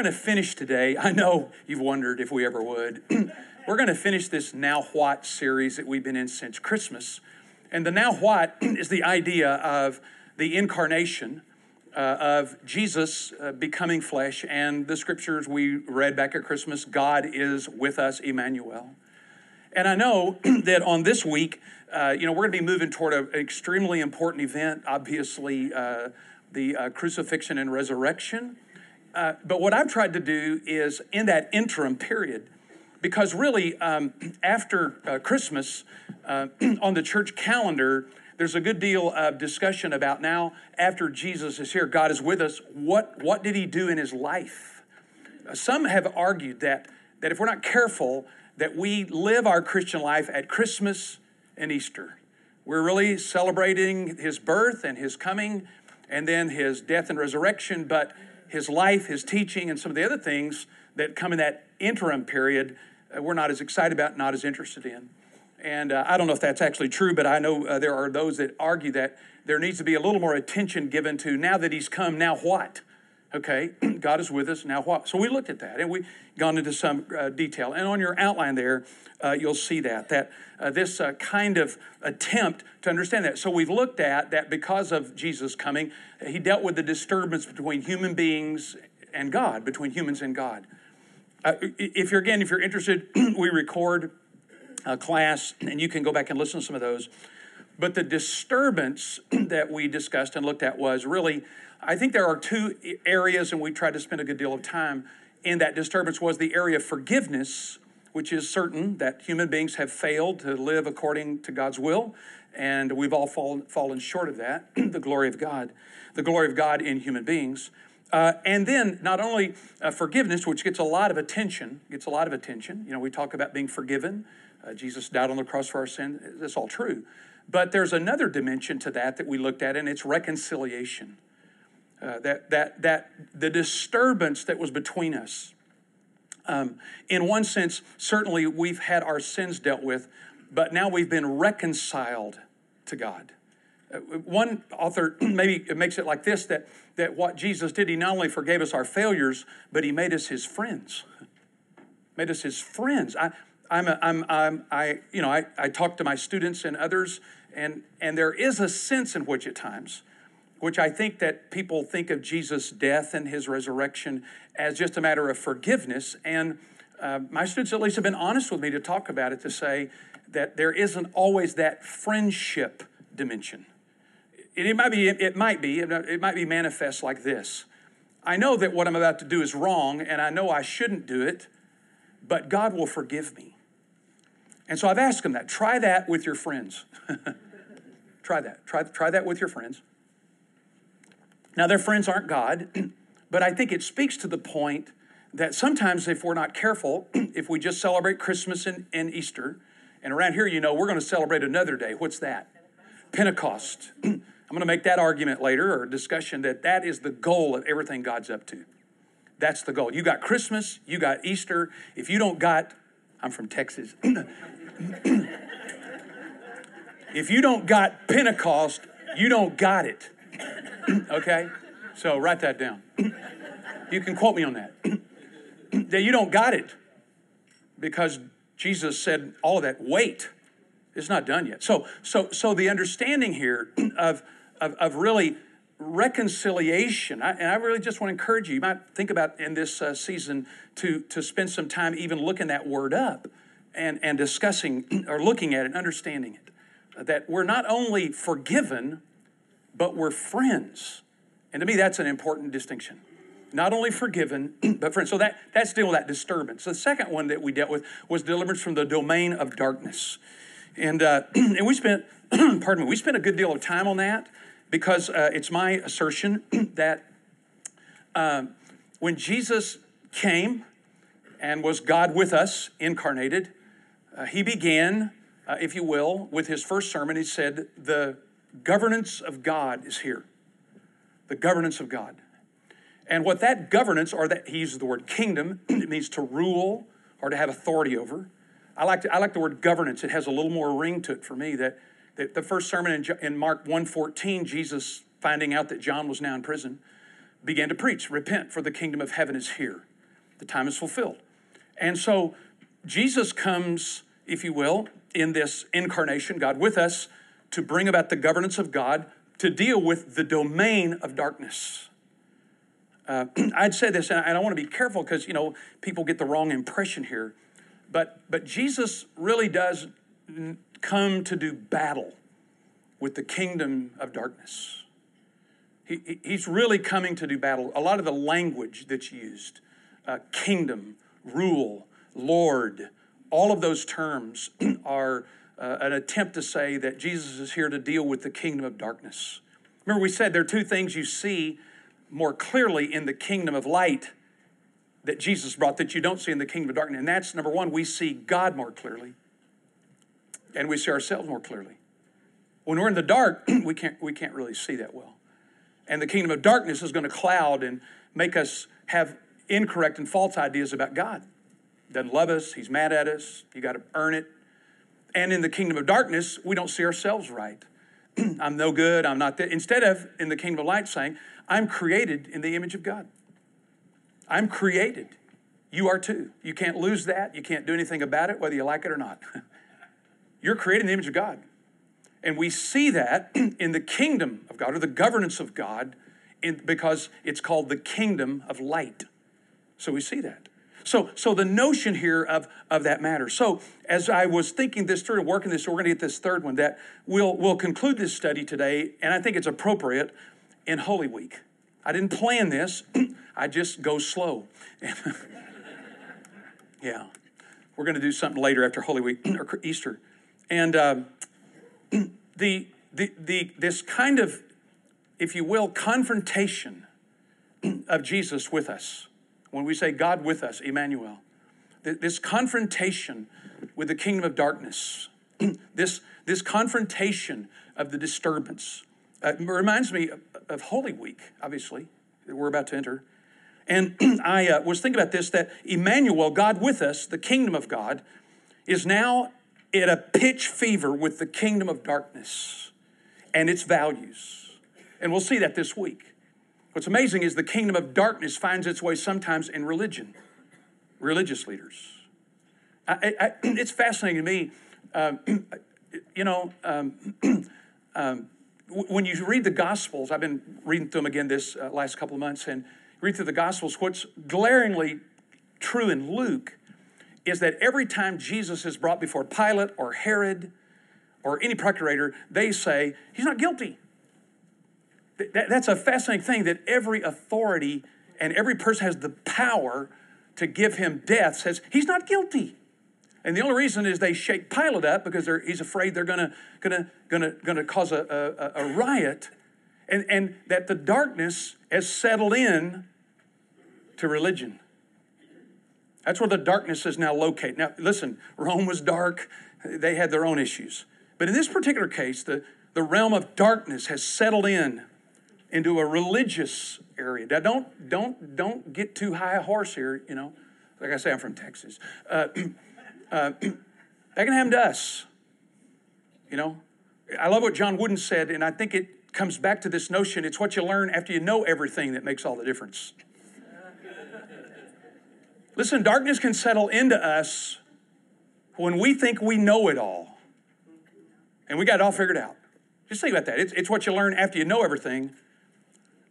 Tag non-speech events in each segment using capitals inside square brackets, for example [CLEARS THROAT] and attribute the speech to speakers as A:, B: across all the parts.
A: going to finish today. I know you've wondered if we ever would. [CLEARS THROAT] we're going to finish this Now What series that we've been in since Christmas. And the Now What [CLEARS THROAT] is the idea of the incarnation uh, of Jesus uh, becoming flesh. And the scriptures we read back at Christmas God is with us, Emmanuel. And I know [CLEARS THROAT] that on this week, uh, you know, we're going to be moving toward a, an extremely important event, obviously, uh, the uh, crucifixion and resurrection. Uh, but what I've tried to do is in that interim period, because really um, after uh, Christmas uh, [CLEARS THROAT] on the church calendar, there's a good deal of discussion about now after Jesus is here, God is with us. What what did He do in His life? Uh, some have argued that that if we're not careful, that we live our Christian life at Christmas and Easter. We're really celebrating His birth and His coming, and then His death and resurrection, but his life, his teaching, and some of the other things that come in that interim period, uh, we're not as excited about, not as interested in. And uh, I don't know if that's actually true, but I know uh, there are those that argue that there needs to be a little more attention given to now that he's come, now what? Okay, [CLEARS THROAT] God is with us, now what? So we looked at that and we gone into some uh, detail. And on your outline there, uh, you'll see that, that uh, this uh, kind of attempt to understand that. So we've looked at that because of Jesus coming, he dealt with the disturbance between human beings and God, between humans and God. Uh, if you're, again, if you're interested, [CLEARS THROAT] we record a class and you can go back and listen to some of those. But the disturbance [CLEARS THROAT] that we discussed and looked at was really, I think there are two areas, and we tried to spend a good deal of time in that disturbance was the area of forgiveness which is certain that human beings have failed to live according to God's will, and we've all fallen, fallen short of that, [CLEARS THROAT] the glory of God, the glory of God in human beings. Uh, and then not only uh, forgiveness, which gets a lot of attention, gets a lot of attention. You know, we talk about being forgiven. Uh, Jesus died on the cross for our sin. That's all true. But there's another dimension to that that we looked at, and it's reconciliation. Uh, that that that the disturbance that was between us um, in one sense, certainly we've had our sins dealt with, but now we've been reconciled to God. Uh, one author [CLEARS THROAT] maybe makes it like this that, that what Jesus did, he not only forgave us our failures, but he made us his friends. [LAUGHS] made us his friends. I, I'm, a, I'm, I'm, I, you know, I, I talk to my students and others, and, and there is a sense in which at times which I think that people think of Jesus' death and his resurrection as just a matter of forgiveness. And uh, my students at least have been honest with me to talk about it to say that there isn't always that friendship dimension. It, it might be, it might be, it might be manifest like this. I know that what I'm about to do is wrong, and I know I shouldn't do it, but God will forgive me. And so I've asked them that. Try that with your friends. [LAUGHS] try that. Try, try that with your friends. Now, their friends aren't God, [CLEARS THROAT] but I think it speaks to the point that sometimes if we're not careful, [CLEARS THROAT] if we just celebrate Christmas and, and Easter, and around here, you know, we're going to celebrate another day. What's that? Pentecost. [CLEARS THROAT] I'm going to make that argument later or discussion that that is the goal of everything God's up to. That's the goal. You got Christmas, you got Easter. If you don't got, I'm from Texas. [LAUGHS] if you don't got Pentecost, you don't got it. [CLEARS THROAT] okay? So write that down. [CLEARS THROAT] you can quote me on that. [CLEARS THROAT] that you don't got it because Jesus said all of that. Wait, it's not done yet. So, so, so the understanding here of, of, of really reconciliation, I, and I really just want to encourage you. You might think about in this uh, season to to spend some time even looking that word up and and discussing or looking at it, understanding it. That we're not only forgiven, but we're friends. And to me, that's an important distinction. Not only forgiven, [CLEARS THROAT] but friends. So that, that's dealing with that disturbance. The second one that we dealt with was deliverance from the domain of darkness. And, uh, [CLEARS THROAT] and we spent, [CLEARS THROAT] pardon me, we spent a good deal of time on that because uh, it's my assertion that uh, when Jesus came and was God with us, incarnated, uh, he began, uh, if you will, with his first sermon, he said, The governance of God is here. The governance of God. And what that governance, or that he uses the word kingdom, [CLEARS THROAT] it means to rule or to have authority over. I like, to, I like the word governance. It has a little more ring to it for me. That, that the first sermon in, in Mark 1.14, Jesus finding out that John was now in prison, began to preach repent, for the kingdom of heaven is here. The time is fulfilled. And so Jesus comes, if you will, in this incarnation, God with us, to bring about the governance of God, to deal with the domain of darkness. Uh, [CLEARS THROAT] I'd say this, and I want to be careful because you know people get the wrong impression here, but but Jesus really does come to do battle with the kingdom of darkness. He, he's really coming to do battle. A lot of the language that's used, uh, kingdom, rule, Lord, all of those terms [CLEARS THROAT] are uh, an attempt to say that Jesus is here to deal with the kingdom of darkness. Remember, we said there are two things you see more clearly in the kingdom of light that Jesus brought that you don't see in the kingdom of darkness. And that's number one, we see God more clearly, and we see ourselves more clearly. When we're in the dark, [CLEARS THROAT] we can't, we can't really see that well. And the kingdom of darkness is going to cloud and make us have incorrect and false ideas about God doesn't love us, he's mad at us, you got to earn it. And in the kingdom of darkness, we don't see ourselves right. [CLEARS THROAT] I'm no good, I'm not that. Instead of in the kingdom of light saying, I'm created in the image of God. I'm created. You are too. You can't lose that. You can't do anything about it, whether you like it or not. [LAUGHS] You're created in the image of God. And we see that [CLEARS THROAT] in the kingdom of God or the governance of God in, because it's called the kingdom of light. So we see that. So, so the notion here of, of that matter. So as I was thinking this through and working this, we're going to get this third one that we'll, we'll conclude this study today, and I think it's appropriate in Holy Week. I didn't plan this. [CLEARS THROAT] I just go slow. [LAUGHS] yeah. We're going to do something later after Holy Week [CLEARS THROAT] or Easter. And um, [CLEARS THROAT] the, the, the, this kind of, if you will, confrontation of Jesus with us when we say God with us, Emmanuel, this confrontation with the kingdom of darkness, [CLEARS THROAT] this, this confrontation of the disturbance, uh, reminds me of, of, Holy Week, obviously, that we're about to enter. And [CLEARS THROAT] I uh, was thinking about this that Emmanuel, God with us, the kingdom of God, is now at a pitch fever with the kingdom of darkness and its values. And we'll see that this week. What's amazing is the kingdom of darkness finds its way sometimes in religion, religious leaders. I, I, [CLEARS THROAT] it's fascinating to me. Um, [CLEARS THROAT] you know, um, [CLEARS THROAT] um, when you read the Gospels, I've been reading through them again this uh, last couple of months, and read through the Gospels. What's glaringly true in Luke is that every time Jesus is brought before Pilate or Herod or any procurator, they say, He's not guilty. That, that's a fascinating thing that every authority and every person has the power to give him death says he's not guilty. And the only reason is they shake Pilate up because he's afraid they're to gonna, gonna, gonna cause a, a, a riot, and, and that the darkness has settled in to religion. That's where the darkness is now located. Now, listen, Rome was dark, they had their own issues. But in this particular case, the, the realm of darkness has settled in into a religious area. Now, don't don't don't get too high a horse here. You know, like I say, I'm from Texas. Uh, [CLEARS THROAT] uh, [CLEARS THROAT] that can happen to us. You know, I love what John Wooden said, and I think it comes back to this notion: it's what you learn after you know everything that makes all the difference. Listen, darkness can settle into us when we think we know it all, and we got it all figured out. Just think about that. It's, it's what you learn after you know everything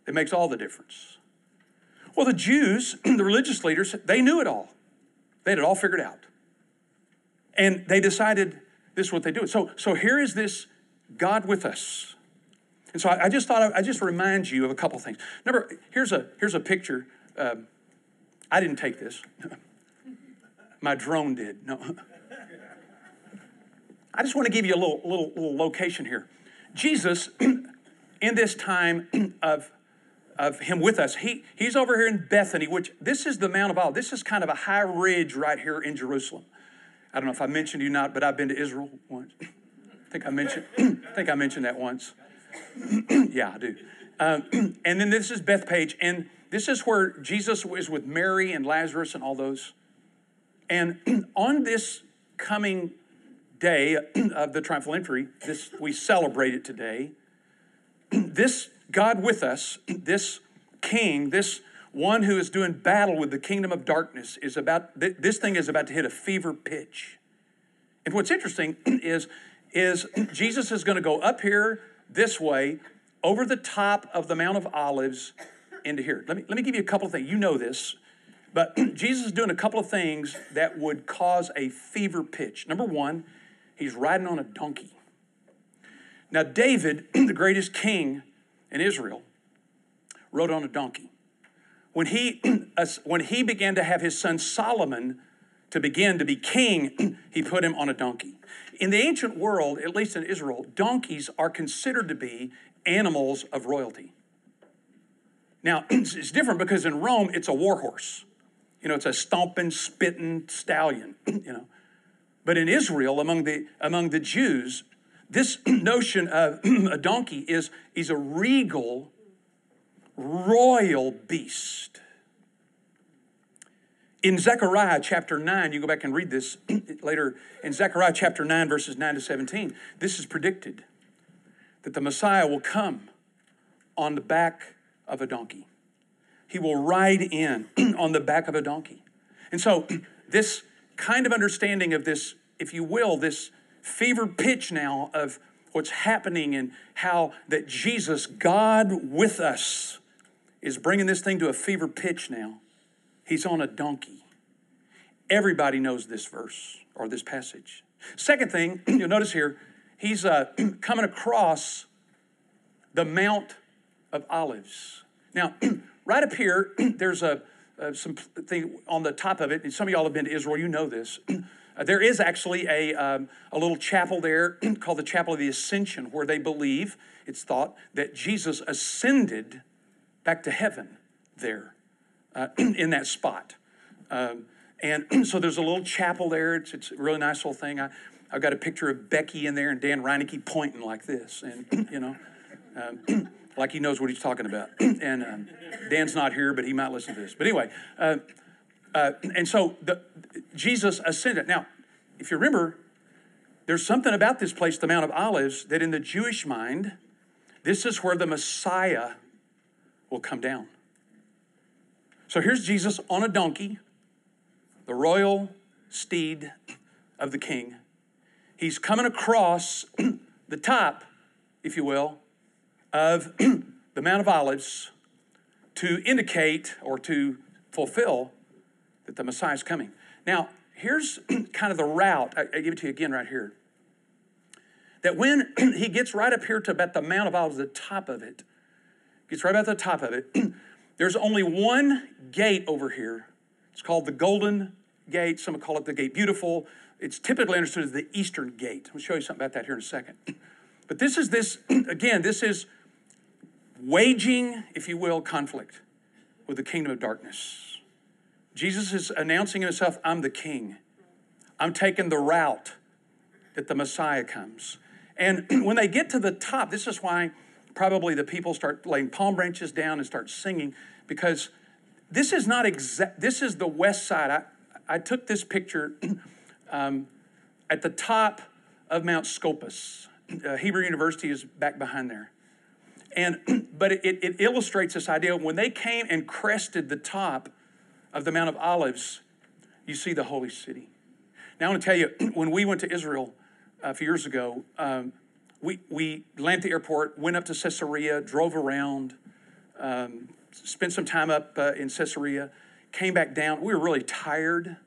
A: it makes all the difference. Well, the Jews, [CLEARS THROAT] the religious leaders, they knew it all. They had it all figured out. And they decided this is what they do. So, so here is this God with us. And so I, I just thought I, just remind you of a couple things. Number, here's a here's a picture. Um, I didn't take this. [LAUGHS] My drone did. No. [LAUGHS] I just want to give you a little little little location here. Jesus, [CLEARS THROAT] in this time [CLEARS THROAT] of of him with us. He, he's over here in Bethany, which this is the Mount of Olives. This is kind of a high ridge right here in Jerusalem. I don't know if I mentioned you not, but I've been to Israel once. I think I mentioned, [CLEARS THROAT] I think I mentioned that once. [CLEARS THROAT] yeah, I do. Um, [CLEARS THROAT] and then this is Bethphage, and this is where Jesus was with Mary and Lazarus and all those. And on this coming day of the triumphal entry, this we celebrate it today. This God with us, this king, this one who is doing battle with the kingdom of darkness, is about, this thing is about to hit a fever pitch. And what's interesting [CLEARS THROAT] is, is Jesus is going to go up here this way, over the top of the Mount of Olives into here. Let me, let me give you a couple of things. You know this, but [CLEARS THROAT] Jesus is doing a couple of things that would cause a fever pitch. Number one, he's riding on a donkey. Now, David, [CLEARS THROAT] the greatest king in Israel, rode on a donkey. When he, [CLEARS THROAT] when he began to have his son Solomon to begin to be king, [CLEARS THROAT] he put him on a donkey. In the ancient world, at least in Israel, donkeys are considered to be animals of royalty. Now, [CLEARS THROAT] it's different because in Rome, it's a war horse. You know, it's a stomping, spitting stallion, you know. But in Israel, among the, among the Jews, this [CLEARS THROAT] notion of [CLEARS THROAT] a donkey is, is a regal, royal beast. In Zechariah chapter 9, you go back and read this [CLEARS THROAT] later. In Zechariah chapter 9, verses 9 to 17, this is predicted that the Messiah will come on the back of a donkey. He will ride in on the back of a donkey. And so, this kind of understanding of this, if you will, this fever pitch now of what's happening and how that Jesus, God with us, is bringing this thing to a fever pitch now. He's on a donkey. Everybody knows this verse or this passage. Second thing, [CLEARS THROAT] you'll notice here, he's uh, [CLEARS THROAT] coming across the Mount of Olives. Now, [CLEARS THROAT] right up here, there's a, uh, some thing on the top of it, and some of y'all have been to Israel, you know this. Uh, there is actually a, um, a little chapel there [CLEARS THROAT] called the Chapel of the Ascension, where they believe, it's thought, that Jesus ascended back to heaven there uh, [CLEARS THROAT] in that spot. Um, and [CLEARS THROAT] so there's a little chapel there. It's, it's a really nice little thing. I, I've got a picture of Becky in there and Dan Reinecke pointing like this. And, you know, um, like he knows what he's talking about. and um, Dan's not here, but he might listen to this. But anyway, uh, uh, and so the, Jesus ascended. Now, if you remember, there's something about this place, the Mount of Olives, that in the Jewish mind, this is where the Messiah will come down. So here's Jesus on a donkey, the royal steed of the king. He's coming across [CLEARS THROAT] the top, if you will, of [CLEARS THROAT] the Mount of Olives to indicate or to fulfill that the Messiah is coming. Now, here's [CLEARS THROAT] kind of the route. I, I give it to you again right here. That when [CLEARS THROAT] he gets right up here to about the Mount of Olives, the top of it, gets right about the top of it, [CLEARS THROAT] there's only one gate over here. It's called the Golden Gate. Some call it the Gate Beautiful. It's typically understood as the Eastern Gate. I'll show you something about that here in a second. But this is this, again, this is waging, if you will, conflict with the kingdom of darkness. Jesus is announcing himself, I'm the king. I'm taking the route that the Messiah comes. And [CLEARS THROAT] when they get to the top, this is why probably the people start laying palm branches down and start singing because this is not exact, this is the west side. I, I took this picture [CLEARS THROAT] um, at the top of Mount Scopus. Uh, Hebrew University is back behind there. And, [CLEARS THROAT] but it, it illustrates this idea when they came and crested the top of the Mount of Olives, you see the holy city. Now, I want to tell you, [CLEARS THROAT] when we went to Israel a few years ago, um, we, we landed at the airport, went up to Caesarea, drove around, um, spent some time up uh, in Caesarea, came back down. We were really tired.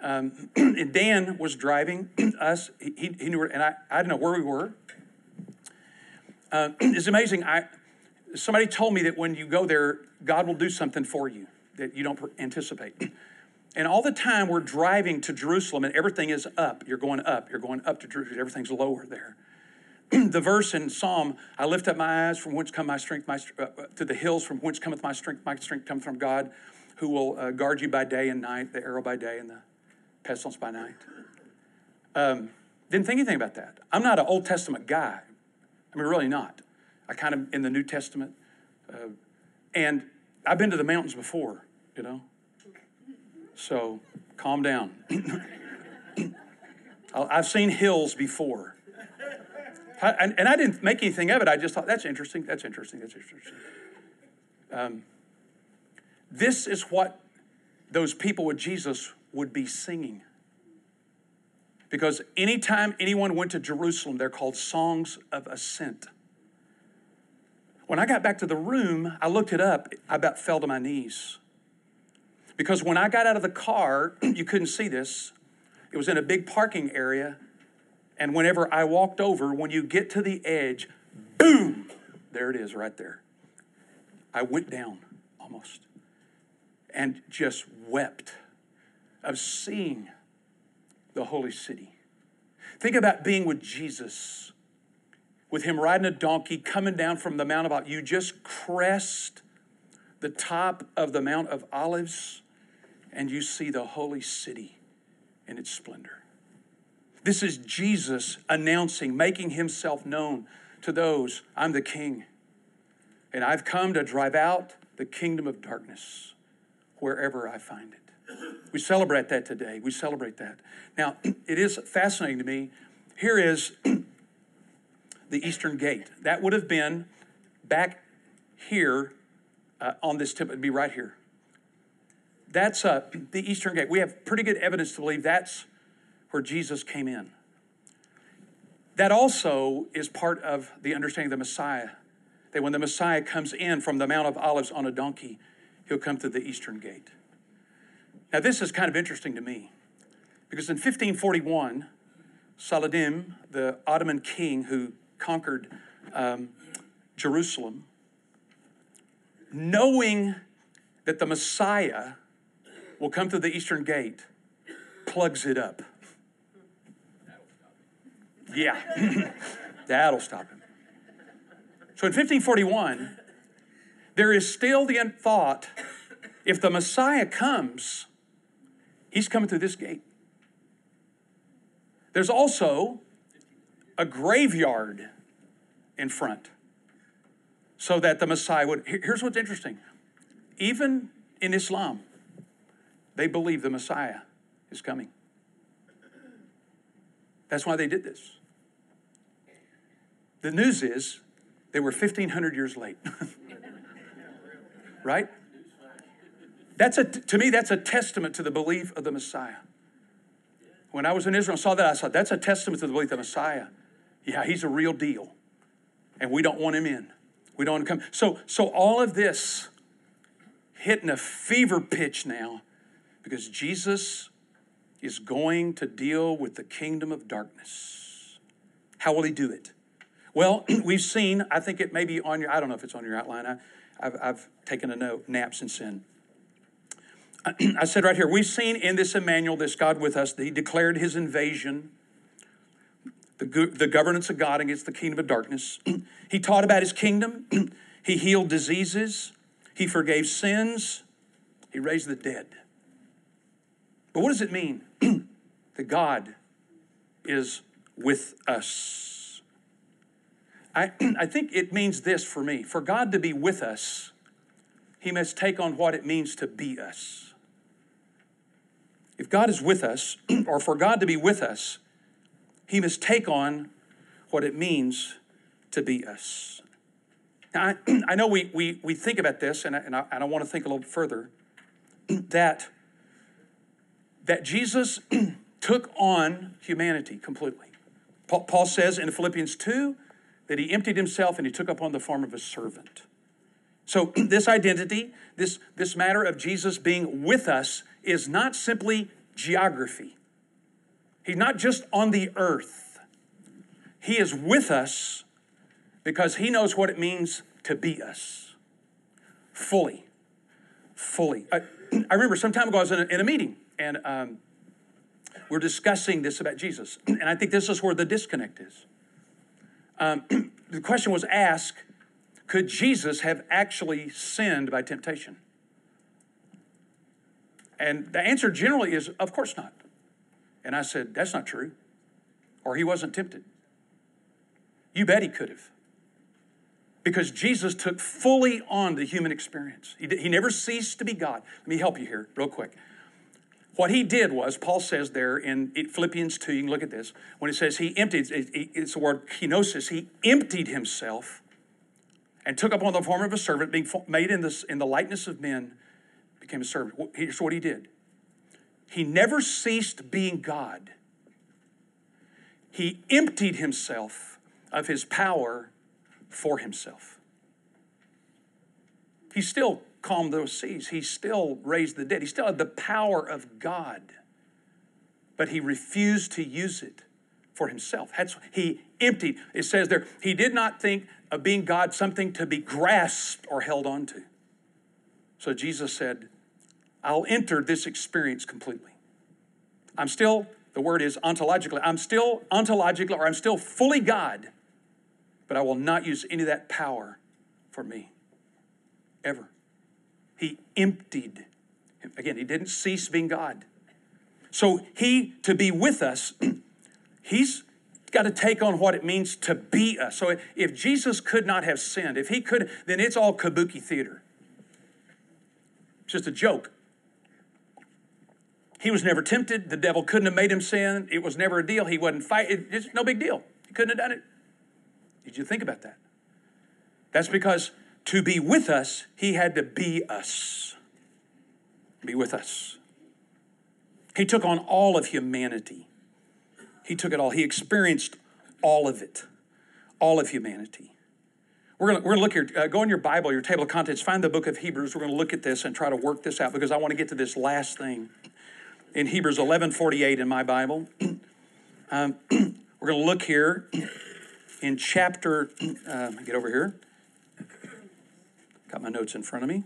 A: Um, [CLEARS THROAT] and Dan was driving [CLEARS THROAT] us. He, he knew, and I, I didn't know where we were. Uh, it's amazing. I, somebody told me that when you go there, God will do something for you that you don't anticipate. And all the time we're driving to Jerusalem and everything is up. You're going up. You're going up to Jerusalem. Everything's lower there. [CLEARS THROAT] the verse in Psalm, I lift up my eyes from whence come my strength, my, uh, uh, to the hills from whence cometh my strength. My strength cometh from God who will uh, guard you by day and night, the arrow by day and the pestilence by night. Um, didn't think anything about that. I'm not an Old Testament guy. I mean, really not. I kind of in the New Testament, uh, and I've been to the mountains before, you know. So calm down. [COUGHS] I've seen hills before. And, and, I didn't make anything of it. I just thought, that's interesting, that's interesting, that's interesting. Um, This is what those people with Jesus would be singing. Because anytime anyone went to Jerusalem, they're called songs of ascent. When I got back to the room, I looked it up. I about fell to my knees. Because when I got out of the car, [CLEARS THROAT] you couldn't see this. It was in a big parking area. And whenever I walked over, when you get to the edge, boom, there it is right there. I went down almost and just wept of seeing the holy city. Think about being with Jesus, with him riding a donkey, coming down from the Mount of Olives. You just crest the top of the Mount of Olives, and you see the holy city in its splendor. This is Jesus announcing, making himself known to those I'm the king, and I've come to drive out the kingdom of darkness wherever I find it. We celebrate that today. We celebrate that. Now, [CLEARS THROAT] it is fascinating to me. Here is [CLEARS THROAT] the Eastern Gate. That would have been back here uh, on this tip, it'd be right here. That's uh, the Eastern Gate. We have pretty good evidence to believe that's where Jesus came in. That also is part of the understanding of the Messiah. That when the Messiah comes in from the Mount of Olives on a donkey, he'll come through the Eastern Gate. Now, this is kind of interesting to me because in 1541, Saladin, the Ottoman king who conquered um, Jerusalem, knowing that the Messiah will come through the Eastern Gate, plugs it up. Yeah, [LAUGHS] that'll stop him. So in 1541, there is still the thought if the Messiah comes, He's coming through this gate. There's also a graveyard in front so that the Messiah would. Here's what's interesting. Even in Islam, they believe the Messiah is coming. That's why they did this. The news is they were 1,500 years late. [LAUGHS] right? That's a, to me, that's a testament to the belief of the Messiah. When I was in Israel and saw that, I thought, that's a testament to the belief of the Messiah. Yeah, he's a real deal. And we don't want him in. We don't want to come. So, so all of this hitting a fever pitch now because Jesus is going to deal with the kingdom of darkness. How will he do it? Well, [CLEARS THROAT] we've seen, I think it may be on your, I don't know if it's on your outline. I, I've, I've taken a note, naps and sin. [CLEARS THROAT] I said right here, we've seen in this Emmanuel, this God with us, that he declared his invasion, the, the governance of God against the kingdom of darkness. [CLEARS THROAT] he taught about his kingdom. [CLEARS THROAT] he healed diseases. He forgave sins. He raised the dead. But what does it mean [CLEARS THROAT] that God is with us? I, I think it means this for me. For God to be with us, he must take on what it means to be us. If God is with us, or for God to be with us, he must take on what it means to be us. Now, I, [CLEARS THROAT] I know we, we, we think about this, and I, and, I, and I want to think a little further, [CLEARS THROAT] that, that Jesus [CLEARS THROAT] took on humanity completely. Paul, Paul says in Philippians 2 that he emptied himself and he took upon the form of a servant. So, this identity, this, this matter of Jesus being with us, is not simply geography. He's not just on the earth, He is with us because He knows what it means to be us fully. Fully. I, [CLEARS THROAT] I remember some time ago I was in a, in a meeting and um, we're discussing this about Jesus. [CLEARS THROAT] And I think this is where the disconnect is. Um, [CLEARS THROAT] the question was asked could Jesus have actually sinned by temptation? And the answer generally is, of course not. And I said, that's not true. Or he wasn't tempted. You bet he could have. Because Jesus took fully on the human experience. He, he never ceased to be God. Let me help you here, real quick. What he did was, Paul says there in Philippians 2, you can look at this, when it says he emptied, it's the word kenosis, he emptied himself and took upon the form of a servant, being made in, this, in the likeness of men became a servant. Here's what he did he never ceased being God, he emptied himself of his power for himself. He still calmed those seas, he still raised the dead, he still had the power of God, but he refused to use it for himself. That's, he emptied. It says there, he did not think of being God something to be grasped or held onto. So Jesus said, I'll enter this experience completely. I'm still, the word is ontologically, I'm still ontologically, or I'm still fully God, but I will not use any of that power for me. Ever. He emptied. Again, he didn't cease being God. So he, to be with us, [CLEARS THROAT] he's got to take on what it means to be us. So if Jesus could not have sinned, if he could, then it's all kabuki theater. It's just a joke. He was never tempted. The devil couldn't have made him sin. It was never a deal. He wasn't fighting. It's no big deal. He couldn't have done it. Did you think about that? That's because to be with us, he had to be us. Be with us. He took on all of humanity. He took it all. He experienced all of it, all of humanity. We're going we're to look here. Uh, go in your Bible, your table of contents, find the book of Hebrews. We're going to look at this and try to work this out because I want to get to this last thing in Hebrews 11 48 in my Bible. [CLEARS THROAT] Um, [CLEARS THROAT] we're going to look here in chapter, uh, get over here. Got my notes in front of me.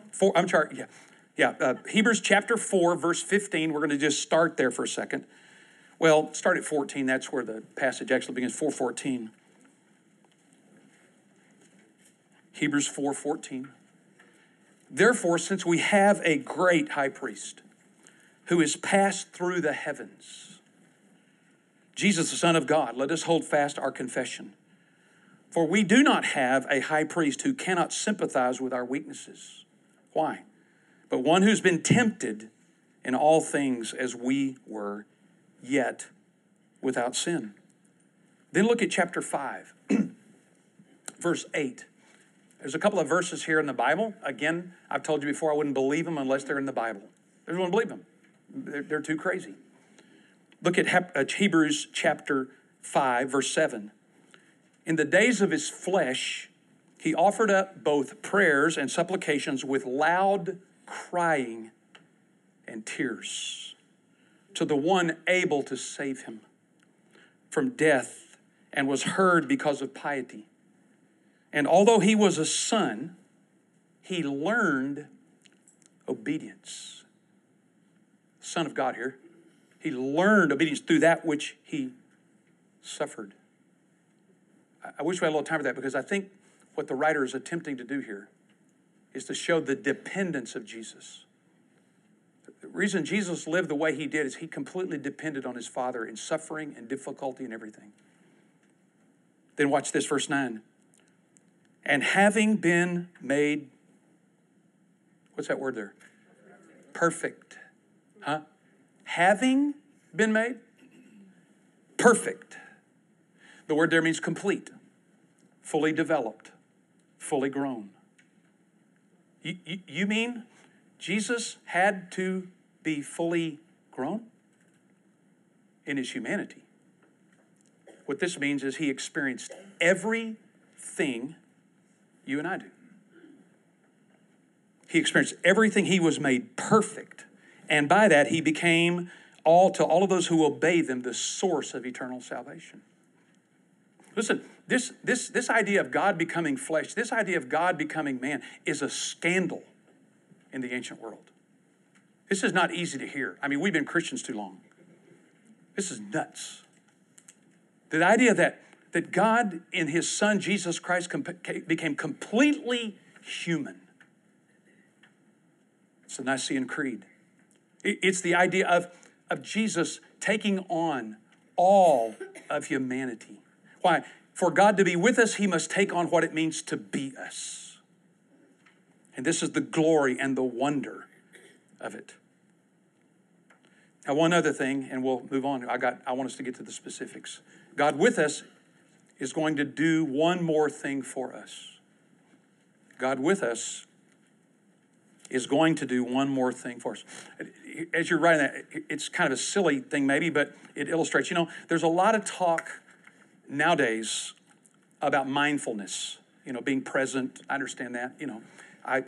A: [CLEARS THROAT] Four, I'm sorry, yeah. Yeah, uh, Hebrews chapter 4, verse 15. We're going to just start there for a second. Well, start at 14. That's where the passage actually begins, 414. Hebrews 4:14. Therefore, since we have a great high priest who has passed through the heavens, Jesus, the Son of God, let us hold fast our confession. For we do not have a high priest who cannot sympathize with our weaknesses. Why? but one who's been tempted in all things as we were, yet without sin. Then look at chapter 5, [CLEARS THROAT] verse 8. There's a couple of verses here in the Bible. Again, I've told you before, I wouldn't believe them unless they're in the Bible. I just wouldn't believe them. They're, they're too crazy. Look at uh, Hebrews chapter 5, verse 7. In the days of his flesh, he offered up both prayers and supplications with loud crying and tears to the one able to save him from death and was heard because of piety. And although he was a son, he learned obedience. Son of God here. He learned obedience through that which he suffered. I wish we had a little time for that because I think what the writer is attempting to do here is to show the dependence of Jesus. The reason Jesus lived the way he did is he completely depended on his Father in suffering and difficulty and everything. Then watch this, verse 9. And having been made, what's that word there? Perfect. Huh? Having been made perfect. The word there means complete, fully developed, fully grown. You, you, you mean Jesus had to be fully grown in his humanity? What this means is he experienced everything you and I do. He experienced everything. He was made perfect. And by that, he became all to all of those who obey them the source of eternal salvation. Listen, this, this, this idea of God becoming flesh, this idea of God becoming man, is a scandal in the ancient world. This is not easy to hear. I mean, we've been Christians too long. This is nuts. The idea that, that God in his son Jesus Christ became completely human. It's the Nicene Creed. It's the idea of, of Jesus taking on all of humanity. Why? For God to be with us, he must take on what it means to be us. And this is the glory and the wonder of it. Now, one other thing, and we'll move on. I got I want us to get to the specifics. God with us is going to do one more thing for us. God with us, is going to do one more thing for us. As you're writing that, it's kind of a silly thing, maybe, but it illustrates. You know, there's a lot of talk nowadays about mindfulness, you know, being present. I understand that. You know, I,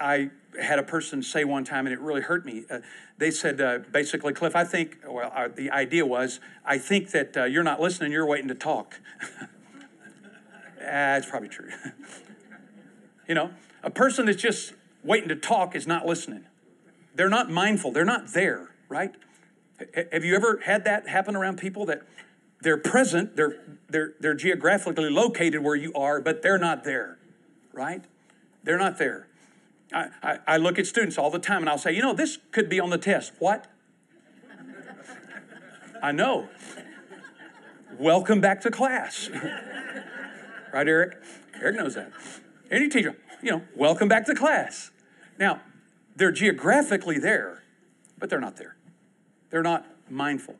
A: I had a person say one time, and it really hurt me. Uh, they said, uh, basically, Cliff, I think, well, uh, the idea was, I think that uh, you're not listening, you're waiting to talk. [LAUGHS] That's probably true. [LAUGHS] you know, a person that's just waiting to talk is not listening. They're not mindful, they're not there, right? Have you ever had that happen around people that they're present, they're, they're, they're geographically located where you are, but they're not there, right? They're not there. I, I, look at students all the time and I'll say, you know, this could be on the test. What? [LAUGHS] I know. Welcome back to class. [LAUGHS] right, Eric? Eric knows that. Any teacher, you know, welcome back to class. Now, they're geographically there, but they're not there. They're not mindful.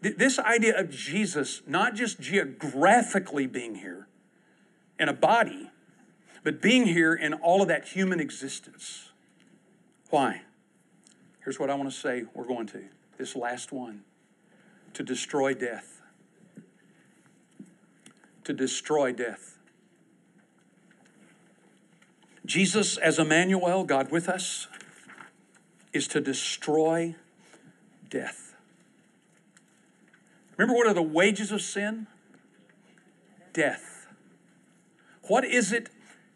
A: This idea of Jesus not just geographically being here in a body, but being here in all of that human existence. Why? Here's what I want to say we're going to this last one to destroy death. To destroy death. Jesus, as Emmanuel, God with us, is to destroy death. Remember what are the wages of sin? Death. What is it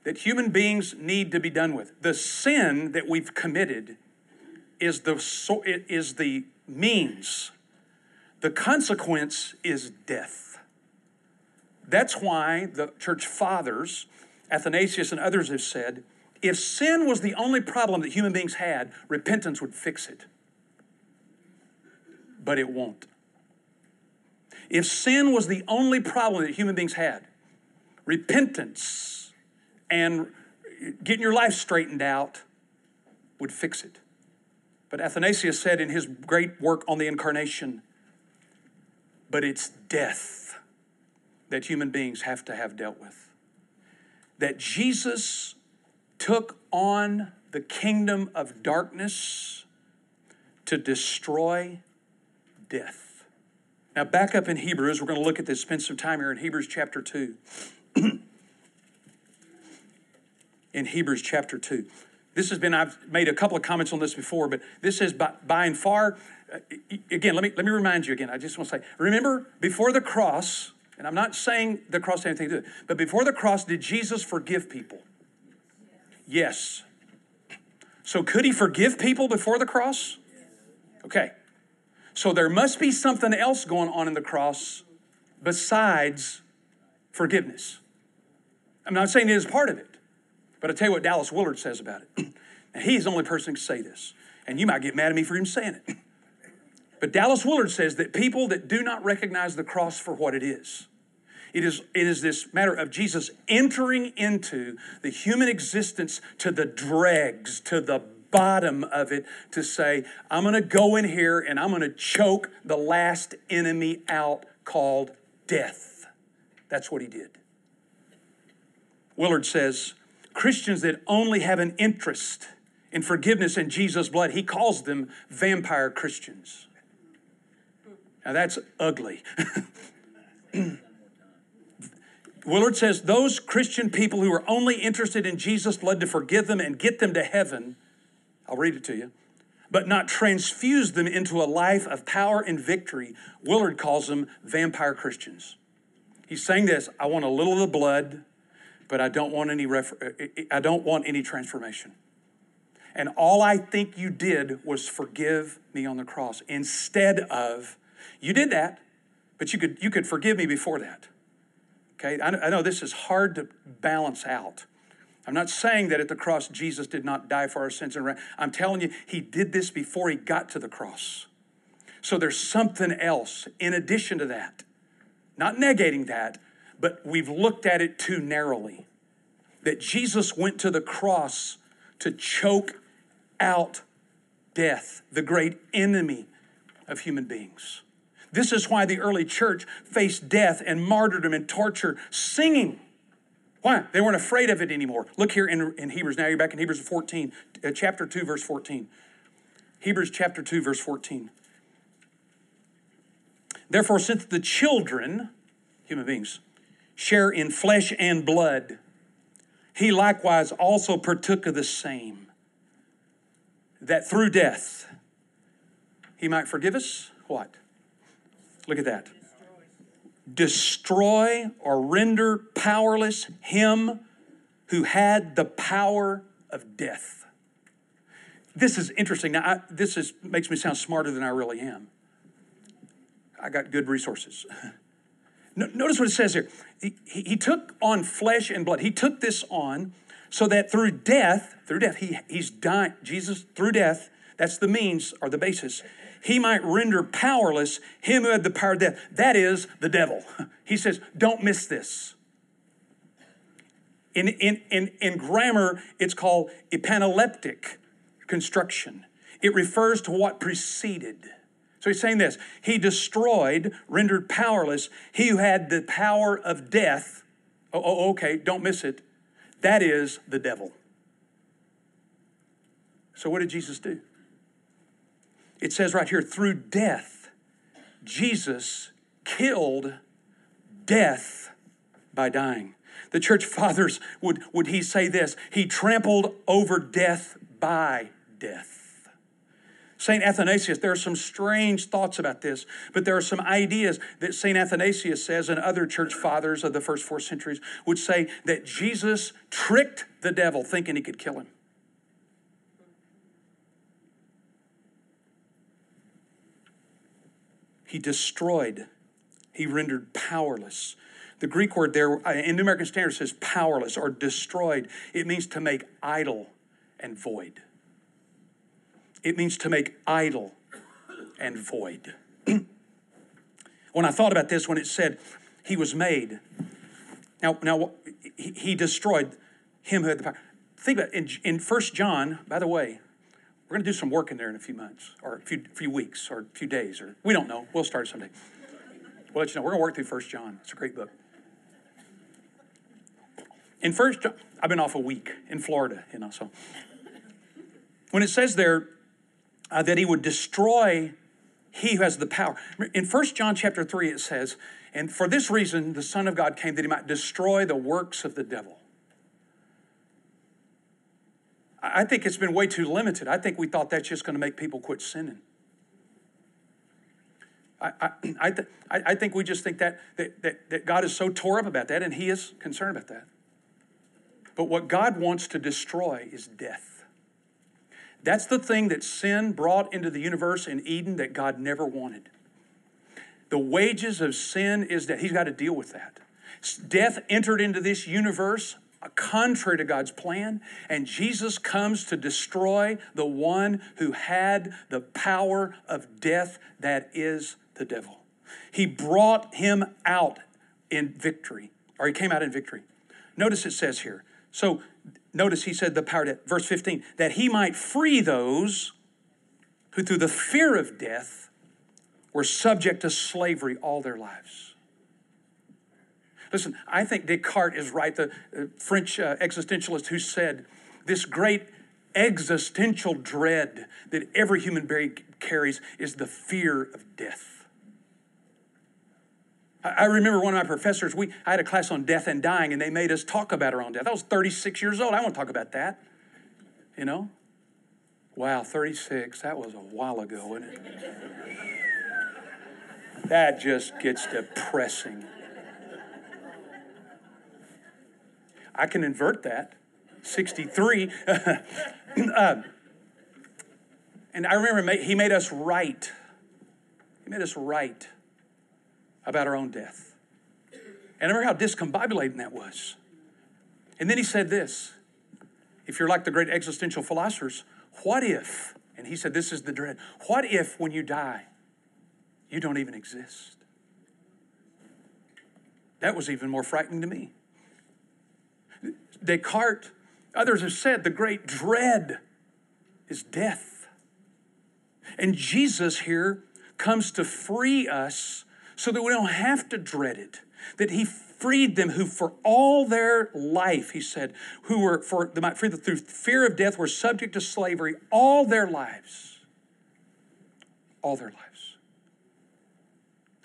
A: that human beings need to be done with? The sin that we've committed is the, is the means, the consequence is death. That's why the church fathers Athanasius and others have said if sin was the only problem that human beings had, repentance would fix it. But it won't. If sin was the only problem that human beings had, repentance and getting your life straightened out would fix it. But Athanasius said in his great work on the incarnation, but it's death that human beings have to have dealt with that Jesus took on the kingdom of darkness to destroy death. Now, back up in Hebrews, we're going to look at this, spend some time here in Hebrews chapter 2. [CLEARS THROAT] in Hebrews chapter 2. This has been, I've made a couple of comments on this before, but this is by, by and far, uh, again, let me, let me remind you again. I just want to say, remember, before the cross, and I'm not saying the cross had anything to do with it, but before the cross, did Jesus forgive people? Yes. So could he forgive people before the cross? Okay. So there must be something else going on in the cross besides forgiveness. I'm not saying it is part of it, but i tell you what Dallas Willard says about it. [CLEARS THROAT] and he's the only person to say this. And you might get mad at me for even saying it. [CLEARS THROAT] But Dallas Willard says that people that do not recognize the cross for what it is, it is, it is this matter of Jesus entering into the human existence to the dregs, to the bottom of it, to say, I'm going to go in here and I'm going to choke the last enemy out called death. That's what he did. Willard says Christians that only have an interest in forgiveness and Jesus' blood, he calls them vampire Christians. Now that's ugly. [LAUGHS] Willard says those Christian people who are only interested in Jesus' blood to forgive them and get them to heaven, I'll read it to you, but not transfuse them into a life of power and victory, Willard calls them vampire Christians. He's saying this I want a little of the blood, but I don't want any, refer- uh, uh, uh, I don't want any transformation. And all I think you did was forgive me on the cross instead of you did that, but you could, you could forgive me before that. Okay, I, I know this is hard to balance out. I'm not saying that at the cross Jesus did not die for our sins and I'm telling you, he did this before he got to the cross. So there's something else in addition to that. Not negating that, but we've looked at it too narrowly. That Jesus went to the cross to choke out death, the great enemy of human beings. This is why the early church faced death and martyrdom and torture singing Why? They weren't afraid of it anymore. Look here in, in Hebrews. Now you're back in Hebrews 14, uh, chapter 2, verse 14. Hebrews chapter 2, verse 14. Therefore, since the children, human beings, share in flesh and blood, he likewise also partook of the same, that through death he might forgive us. What? Look at that. Destroy or render powerless him who had the power of death. This is interesting. Now, I, this is, makes me sound smarter than I really am. I got good resources. [LAUGHS] Notice what it says here. He, he, took on flesh and blood. He took this on so that through death, through death, he, he's dying. Jesus, through death, that's the means or the basis. He might render powerless him who had the power of death. That is the devil. [LAUGHS] He says, don't miss this. In, in, in, in grammar, it's called epanaleptic construction. It refers to what preceded. He's saying this He destroyed, rendered powerless, he who had the power of death. Oh, oh, okay, don't miss it. That is the devil. So what did Jesus do? It says right here, through death, Jesus killed death by dying. The church fathers would, would he say this? He trampled over death by death. St. Athanasius, there are some strange thoughts about this, but there are some ideas that St. Athanasius says and other church fathers of the first four centuries would say that Jesus tricked the devil thinking he could kill him. He destroyed, he rendered powerless. The Greek word there uh, in New American Standard says powerless or destroyed. It means to make idle and void. It means to make idle and void. [CLEARS THROAT] when I thought about this, when it said he was made, now, now he destroyed him who had the power. Think about it. In, 1 John, by the way, we're going to do some work in there in a few months, or a few, few weeks, or a few days, or we don't know. We'll start someday. We'll let you know. We're going to work through 1 John. It's a great book. In First John, I've been off a week in Florida, you know, so when it says there uh, that he would destroy he who has the power. In First John chapter 3, it says, And for this reason the Son of God came that he might destroy the works of the devil. I think it's been way too limited. I think we thought that's just going to make people quit sinning. I, I, [CLEARS THROAT] I, th- I, think we just think that, that, that, that God is so tore up about that, and He is concerned about that. But what God wants to destroy is death. That's the thing that sin brought into the universe in Eden that God never wanted. The wages of sin is that He's got to deal with that. Death entered into this universe uh, contrary to God's plan, and Jesus comes to destroy the one who had the power of death that is the devil. He brought him out in victory, or he came out in victory. Notice it says here. So notice he said the power death, verse 15, that he might free those who through the fear of death were subject to slavery all their lives. Listen, I think Descartes is right, the uh, French uh, existentialist who said this great existential dread that every human being carries is the fear of death. I remember one of my professors, we, I had a class on death and dying, and they made us talk about our own death. I was 36 years old. I want to talk about that. You know? Wow, 36. That was a while ago, wasn't it? that just gets depressing. I can invert that. 63. um, [LAUGHS] and I remember he made us write. He made us right about our own death. And I remember how discombobulating that was. And then he said this if you're like the great existential philosophers, what if, and he said this is the dread, what if when you die, you don't even exist? That was even more frightening to me. Descartes, others have said the great dread is death. And Jesus here comes to free us so that we don't have to dread it, that He freed them who for all their life, he said, who were for might free through fear of death, were subject to slavery all their lives. All their lives.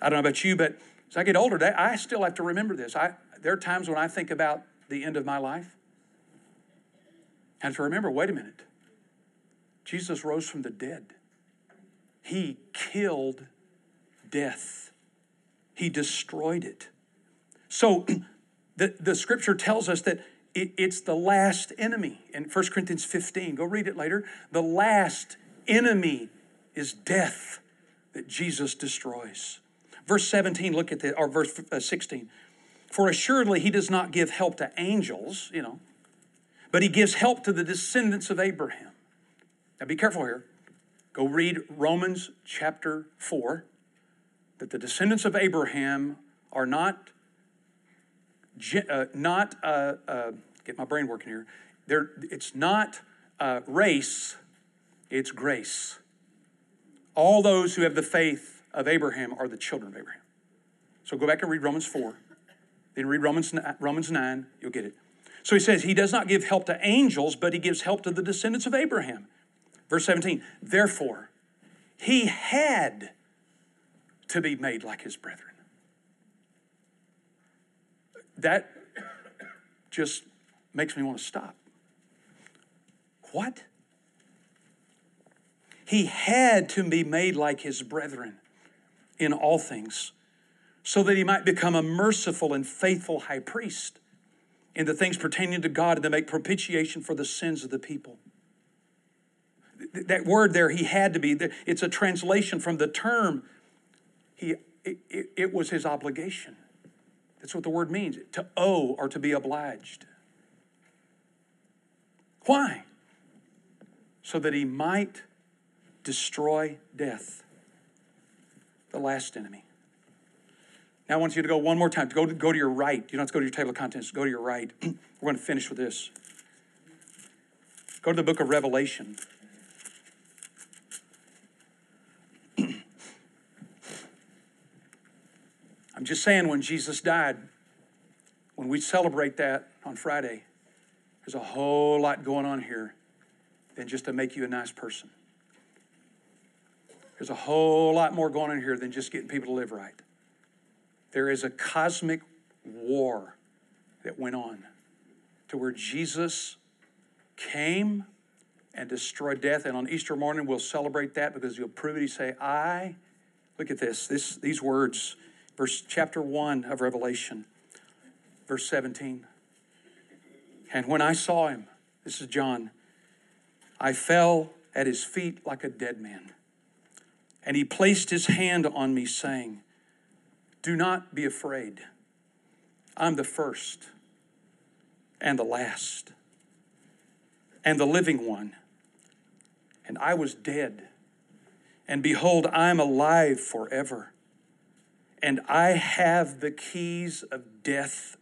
A: I don't know about you, but as I get older, I still have to remember this. I, there are times when I think about the end of my life. Have to remember wait a minute. Jesus rose from the dead. He killed death, He destroyed it. So [CLEARS THROAT] the, the scripture tells us that it, it's the last enemy in 1 Corinthians 15. Go read it later. The last enemy is death that Jesus destroys. Verse 17, look at that, or verse uh, 16. For assuredly he does not give help to angels, you know, but he gives help to the descendants of Abraham. Now be careful here. Go read Romans chapter 4 that the descendants of Abraham are not, uh, not uh, uh, get my brain working here. They're, it's not uh, race, it's grace. All those who have the faith of Abraham are the children of Abraham. So go back and read Romans 4. Then read Romans, Romans 9, you'll get it. So he says, He does not give help to angels, but He gives help to the descendants of Abraham. Verse 17, therefore, He had to be made like His brethren. That just makes me want to stop. What? He had to be made like His brethren in all things so that he might become a merciful and faithful high priest in the things pertaining to God and to make propitiation for the sins of the people. That word there, he had to be, it's a translation from the term, he, it, it, it was his obligation. That's what the word means to owe or to be obliged. Why? So that he might destroy death, the last enemy. Now I want you to go one more time. Go to, go to your right. You don't have to go to your table of contents. Go to your right. [CLEARS THROAT] We're going to finish with this. Go to the book of Revelation. I'm just saying, when Jesus died, when we celebrate that on Friday, there's a whole lot going on here than just to make you a nice person. There's a whole lot more going on here than just getting people to live right. There is a cosmic war that went on to where Jesus came and destroyed death. And on Easter morning, we'll celebrate that because you'll prove it. You say, I, look at this, this these words, verse chapter 1 of Revelation, verse 17. And when I saw him, this is John, I fell at his feet like a dead man. And he placed his hand on me, saying, do not be afraid. I'm the first and the last and the living one. And I was dead. And behold, I'm alive forever. And I have the keys of death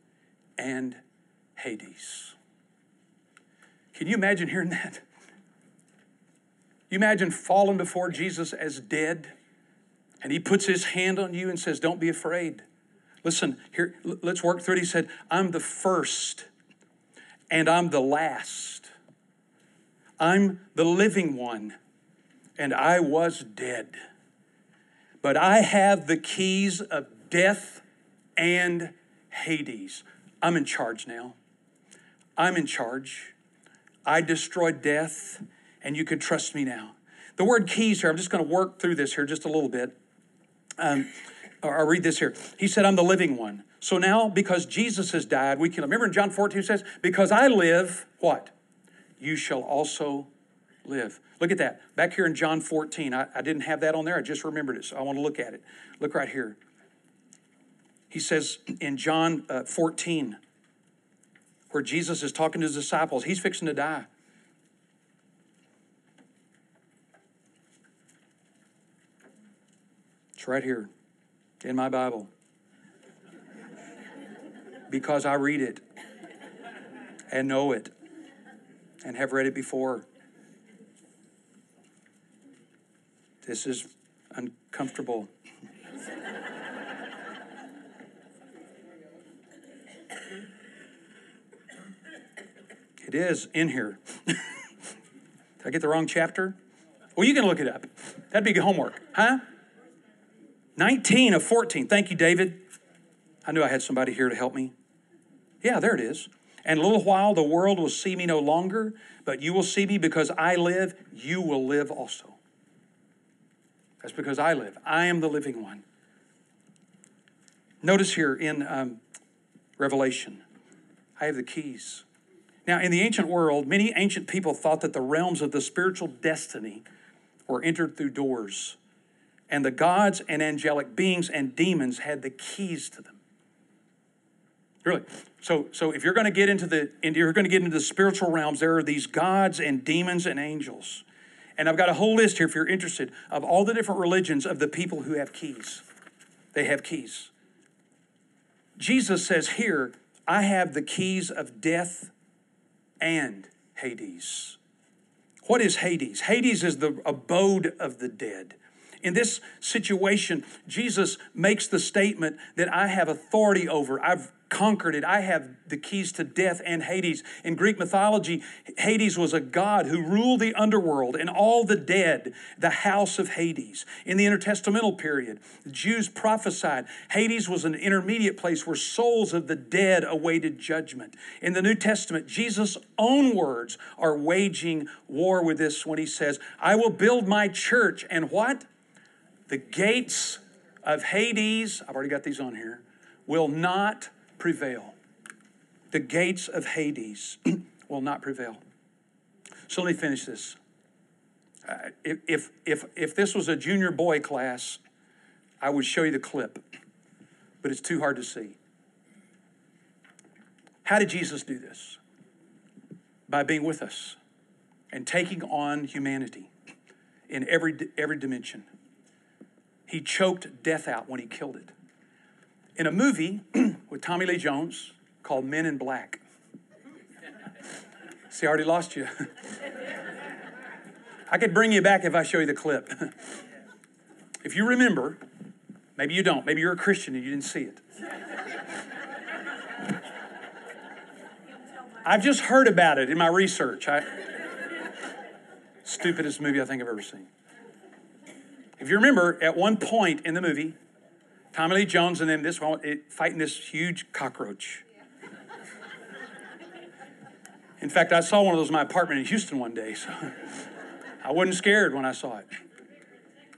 A: and Hades. Can you imagine hearing that? You imagine falling before Jesus as dead? and he puts his hand on you and says, Don't be afraid. Listen, here, let's work through it. He said, I'm the first and I'm the last. I'm the living one and I was dead. But I have the keys of death and Hades. I'm in charge now. I'm in charge. I destroyed death, and you can trust me now. The word keys here, I'm just going to work through this here just a little bit. Um, I'll read this here. He said, I'm the living one. So now, because Jesus has died, we can remember in John 14 says, Because I live, what? You shall also live. Look at that. Back here in John 14, I, I didn't have that on there. I just remembered it, so I want to look at it. Look right here. He says in John uh, 14, where Jesus is talking to his disciples, he's fixing to die. It's right here in my Bible. Because I read it and know it and have read it before. This is uncomfortable. it is in here. Did I get the wrong chapter? Well, you can look it up. That'd be good homework, huh? 19 of 14. Thank you, David. I knew I had somebody here to help me. Yeah, there it is. And a little while the world will see me no longer, but you will see me because I live, you will live also. That's because I live. I am the living one. Notice here in um, Revelation, I have the keys. Now, in the ancient world, many ancient people thought that the realms of the spiritual destiny were entered through doors, and the gods and angelic beings and demons had the keys to them. Really. So, so if you're going to get into the, you're going to get into the spiritual realms, there are these gods and demons and angels. And I've got a whole list here, if you're interested, of all the different religions of the people who have keys. They have keys. Jesus says here, I have the keys of death and Hades. What is Hades? Hades is the abode of the dead. In this situation, Jesus makes the statement that I have authority over. I've conquered it. I have the keys to death and Hades. In Greek mythology, Hades was a god who ruled the underworld and all the dead, the house of Hades. In the intertestamental period, the Jews prophesied Hades was an intermediate place where souls of the dead awaited judgment. In the New Testament, Jesus' own words are waging war with this when he says, I will build my church and what? The gates of Hades, I've already got these on here, will not prevail. The gates of Hades [CLEARS THROAT] will not prevail. So let me finish this. Uh, if, if, if this was a junior boy class, I would show you the clip, but it's too hard to see. How did Jesus do this? By being with us and taking on humanity in every, every dimension. He choked death out when he killed it in a movie [CLEARS THROAT] with Tommy Lee Jones called Men in Black. [LAUGHS] See, I already lost you. [LAUGHS] I could bring you back if I show you the clip. [LAUGHS] if you remember, maybe you don't, maybe you're a Christian and you didn't see it. I've just heard about it in my research. I, stupidest movie I think I've ever seen. If you remember, at one point in the movie, Tommy Lee Jones and then this one fighting this huge cockroach. In fact, I saw one of those in my apartment in Houston one day, so [LAUGHS] I wasn't scared when I saw it.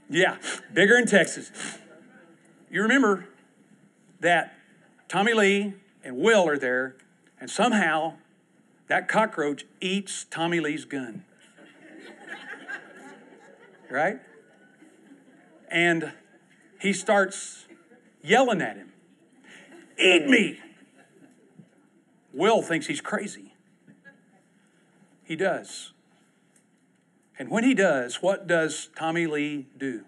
A: Yeah, bigger in Texas. You remember that Tommy Lee and Will are there, and somehow that cockroach eats Tommy Lee's gun. right? And he starts yelling at him, Eat me! Will thinks he's crazy. He does. And when he does, what does Tommy Lee do?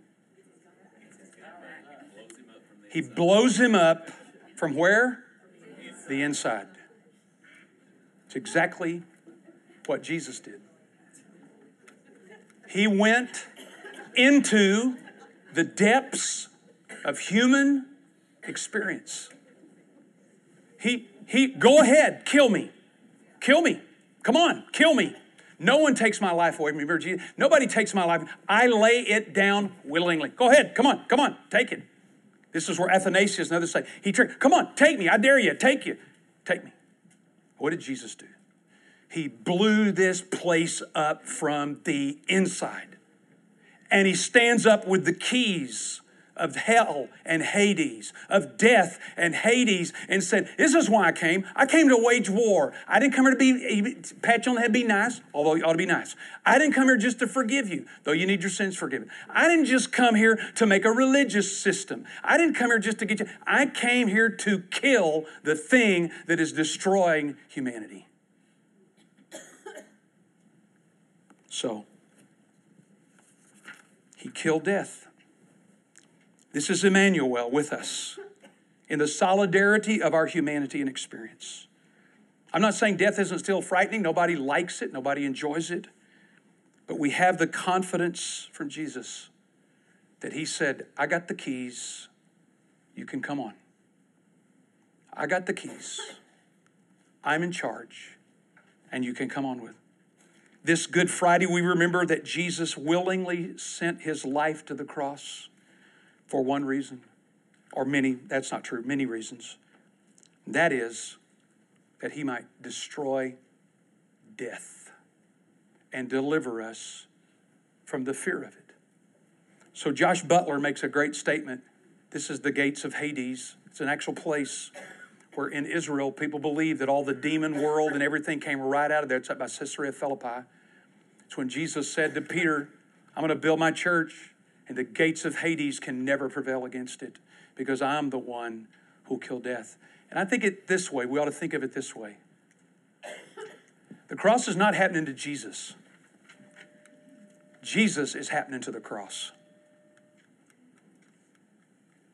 A: He blows him up from where? The inside. It's exactly what Jesus did. He went into the depths of human experience. He, he, go ahead, kill me. Kill me. Come on, kill me. No one takes my life away from me. Nobody takes my life. I lay it down willingly. Go ahead, come on, come on, take it. This is where Athanasius and others say, he tricked, come on, take me. I dare you, take you. Take me. What did Jesus do? He blew this place up from the inside. And he stands up with the keys of hell and Hades, of death and Hades, and said, This is why I came. I came to wage war. I didn't come here to be, eh, pat you on the head, be nice, although you ought to be nice. I didn't come here just to forgive you, though you need your sins forgiven. I didn't just come here to make a religious system. I didn't come here just to get you. I came here to kill the thing that is destroying humanity. So, he killed death. This is Emmanuel with us in the solidarity of our humanity and experience. I'm not saying death isn't still frightening. Nobody likes it, nobody enjoys it. But we have the confidence from Jesus that He said, I got the keys. You can come on. I got the keys. I'm in charge. and you can come on with. This Good Friday, we remember that Jesus willingly sent his life to the cross for one reason, or many, that's not true, many reasons. That is that he might destroy death and deliver us from the fear of it. So Josh Butler makes a great statement. This is the gates of Hades. It's an actual place where in Israel people believe that all the demon world and everything came right out of there. It's up by Caesarea Philippi. It's when Jesus said to Peter, I'm going to build my church, and the gates of Hades can never prevail against it because I'm the one who'll kill death. And I think it this way. We ought to think of it this way. The cross is not happening to Jesus. Jesus is happening to the cross.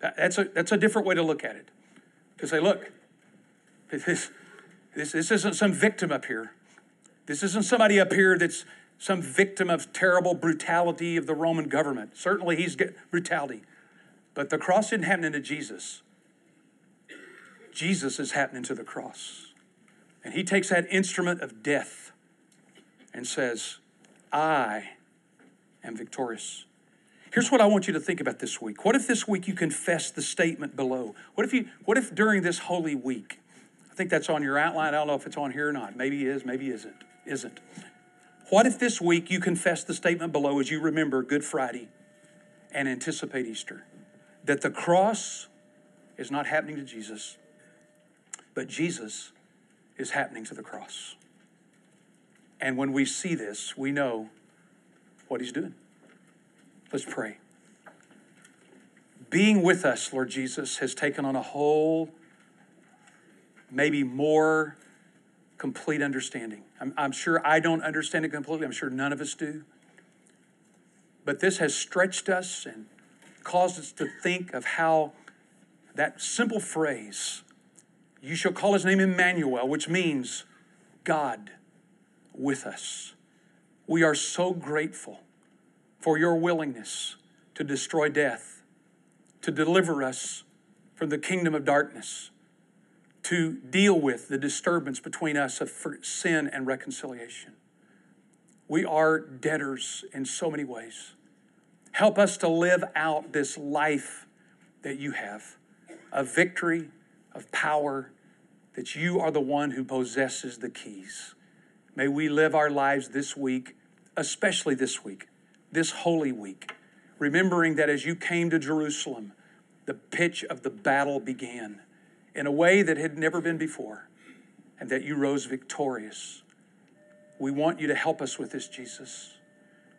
A: That's a, that's a different way to look at it. To say, look, this, this, this isn't some victim up here. This isn't somebody up here that's some victim of terrible brutality of the Roman government. Certainly he's get brutality. But the cross didn't happen to Jesus. Jesus is happening to the cross. And he takes that instrument of death and says, I am victorious. Here's what I want you to think about this week. What if this week you confess the statement below? What if you what if during this holy week? I think that's on your outline. I don't know if it's on here or not. Maybe it is, maybe it isn't. Isn't. What if this week you confess the statement below as you remember Good Friday and anticipate Easter? That the cross is not happening to Jesus, but Jesus is happening to the cross. And when we see this, we know what he's doing. Let's pray. Being with us, Lord Jesus, has taken on a whole, maybe more complete understanding. I'm, I'm sure I don't understand it completely. I'm sure none of us do. But this has stretched us and caused us to think of how that simple phrase, you shall call his name Emmanuel, which means God with us. We are so grateful for your willingness to destroy death, to deliver us from the kingdom of darkness, to deal with the disturbance between us of sin and reconciliation. We are debtors in so many ways. Help us to live out this life that you have of victory, of power, that you are the one who possesses the keys. May we live our lives this week, especially this week, this holy week, remembering that as you came to Jerusalem, the pitch of the battle began in a way that had never been before, and that you rose victorious. We want you to help us with this, Jesus,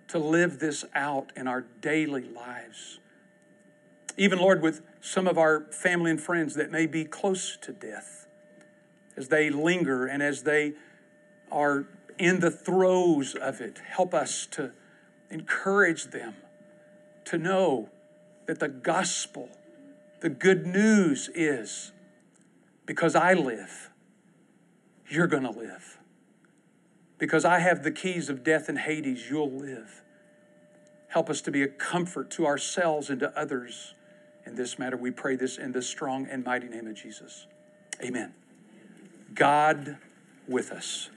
A: to live this out in our daily lives. Even, Lord, with some of our family and friends that may be close to death, as they linger and as they are in the throes of it, help us to encourage them to know that the gospel, the good news is because I live, you're going to live. Because I have the keys of death and Hades, you'll live. Help us to be a comfort to ourselves and to others in this matter. We pray this in the strong and mighty name of Jesus. Amen. God with us.